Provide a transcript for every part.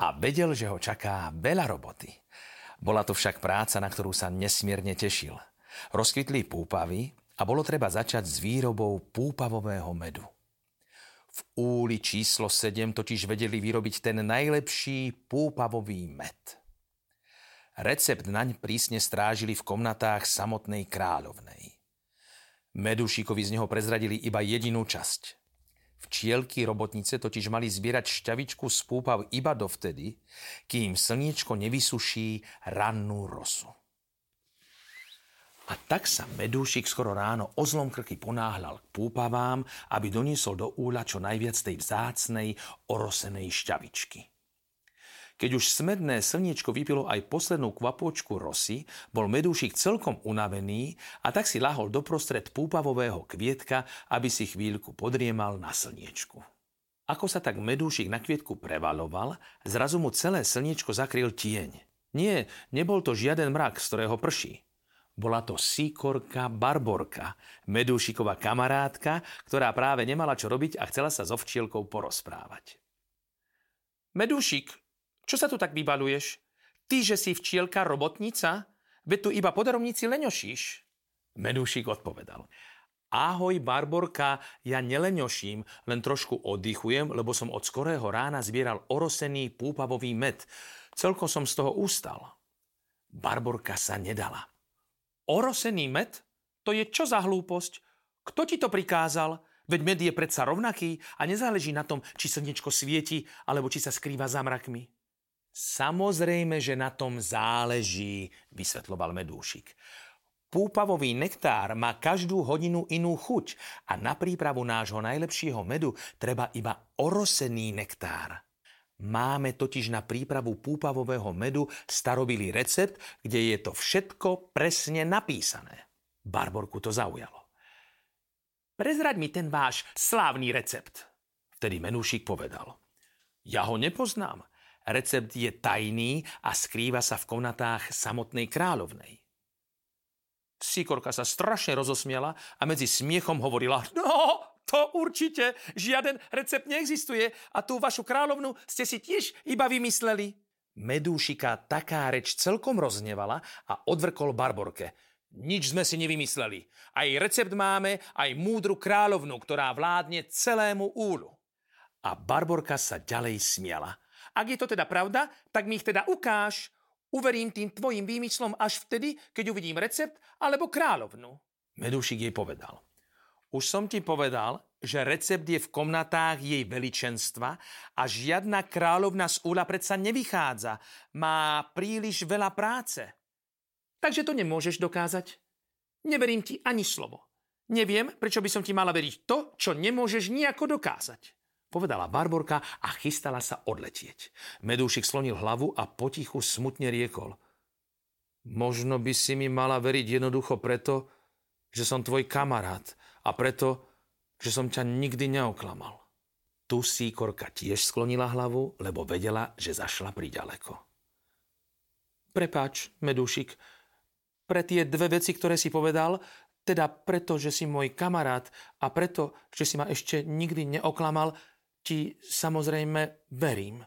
a vedel, že ho čaká veľa roboty. Bola to však práca, na ktorú sa nesmierne tešil. Rozkvitli púpavy a bolo treba začať s výrobou púpavového medu. V úli číslo 7 totiž vedeli vyrobiť ten najlepší púpavový med. Recept naň prísne strážili v komnatách samotnej kráľovnej. Medušikovi z neho prezradili iba jedinú časť – Včielky robotnice totiž mali zbierať šťavičku z púpav iba dovtedy, kým slniečko nevysuší rannú rosu. A tak sa medúšik skoro ráno o zlom krky ponáhľal k púpavám, aby doniesol do úľa čo najviac tej vzácnej, orosenej šťavičky. Keď už smedné slniečko vypilo aj poslednú kvapočku rosy, bol medúšik celkom unavený a tak si lahol doprostred púpavového kvietka, aby si chvíľku podriemal na slniečku. Ako sa tak medúšik na kvietku prevaloval, zrazu mu celé slniečko zakryl tieň. Nie, nebol to žiaden mrak, z ktorého prší. Bola to síkorka Barborka, medúšiková kamarátka, ktorá práve nemala čo robiť a chcela sa so včielkou porozprávať. Medúšik, čo sa tu tak vybaluješ? Ty, že si včielka robotnica? Veď tu iba po darovnici leňošíš. Medúšik odpovedal. Ahoj, Barborka, ja neleňoším, len trošku oddychujem, lebo som od skorého rána zbieral orosený púpavový med. Celko som z toho ustal. Barborka sa nedala. Orosený med? To je čo za hlúposť? Kto ti to prikázal? Veď med je predsa rovnaký a nezáleží na tom, či slnečko svieti, alebo či sa skrýva za mrakmi. Samozrejme, že na tom záleží, vysvetloval medúšik. Púpavový nektár má každú hodinu inú chuť a na prípravu nášho najlepšieho medu treba iba orosený nektár. Máme totiž na prípravu púpavového medu starobilý recept, kde je to všetko presne napísané. Barborku to zaujalo. Prezraď mi ten váš slávny recept. Vtedy menúšik povedal. Ja ho nepoznám. Recept je tajný a skrýva sa v komnatách samotnej kráľovnej. Sikorka sa strašne rozosmiala a medzi smiechom hovorila No, to určite, žiaden recept neexistuje a tú vašu kráľovnu ste si tiež iba vymysleli. Medúšika taká reč celkom roznevala a odvrkol Barborke. Nič sme si nevymysleli. Aj recept máme, aj múdru kráľovnu, ktorá vládne celému úlu. A Barborka sa ďalej smiala. Ak je to teda pravda, tak mi ich teda ukáž. Uverím tým tvojim výmyslom až vtedy, keď uvidím recept alebo kráľovnu. Medúšik jej povedal. Už som ti povedal, že recept je v komnatách jej veličenstva a žiadna kráľovna z úla predsa nevychádza. Má príliš veľa práce. Takže to nemôžeš dokázať. Neverím ti ani slovo. Neviem, prečo by som ti mala veriť to, čo nemôžeš nejako dokázať povedala Barborka a chystala sa odletieť. Medúšik slonil hlavu a potichu smutne riekol. Možno by si mi mala veriť jednoducho preto, že som tvoj kamarát a preto, že som ťa nikdy neoklamal. Tu síkorka tiež sklonila hlavu, lebo vedela, že zašla priďaleko. Prepáč, Medúšik, pre tie dve veci, ktoré si povedal, teda preto, že si môj kamarát a preto, že si ma ešte nikdy neoklamal, ti samozrejme verím.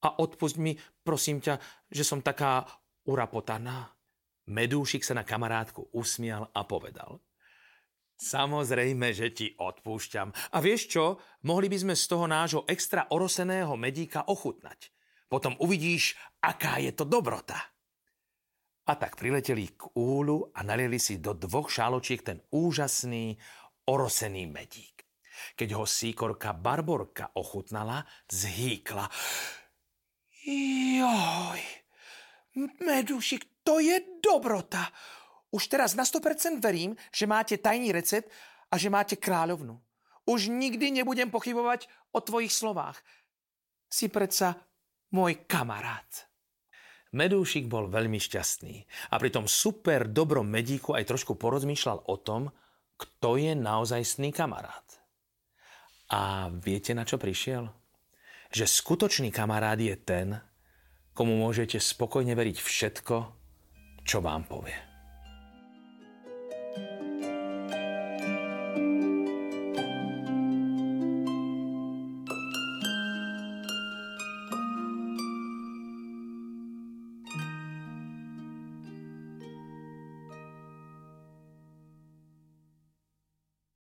A odpust mi, prosím ťa, že som taká urapotaná. Medúšik sa na kamarátku usmial a povedal. Samozrejme, že ti odpúšťam. A vieš čo? Mohli by sme z toho nášho extra oroseného medíka ochutnať. Potom uvidíš, aká je to dobrota. A tak prileteli k úlu a nalieli si do dvoch šáločiek ten úžasný orosený medík. Keď ho síkorka Barborka ochutnala, zhýkla. Joj, medušik, to je dobrota. Už teraz na 100% verím, že máte tajný recept a že máte kráľovnu. Už nikdy nebudem pochybovať o tvojich slovách. Si predsa môj kamarát. Medúšik bol veľmi šťastný a pri tom super dobrom medíku aj trošku porozmýšľal o tom, kto je naozajstný kamarát. A viete, na čo prišiel? Že skutočný kamarát je ten, komu môžete spokojne veriť všetko, čo vám povie.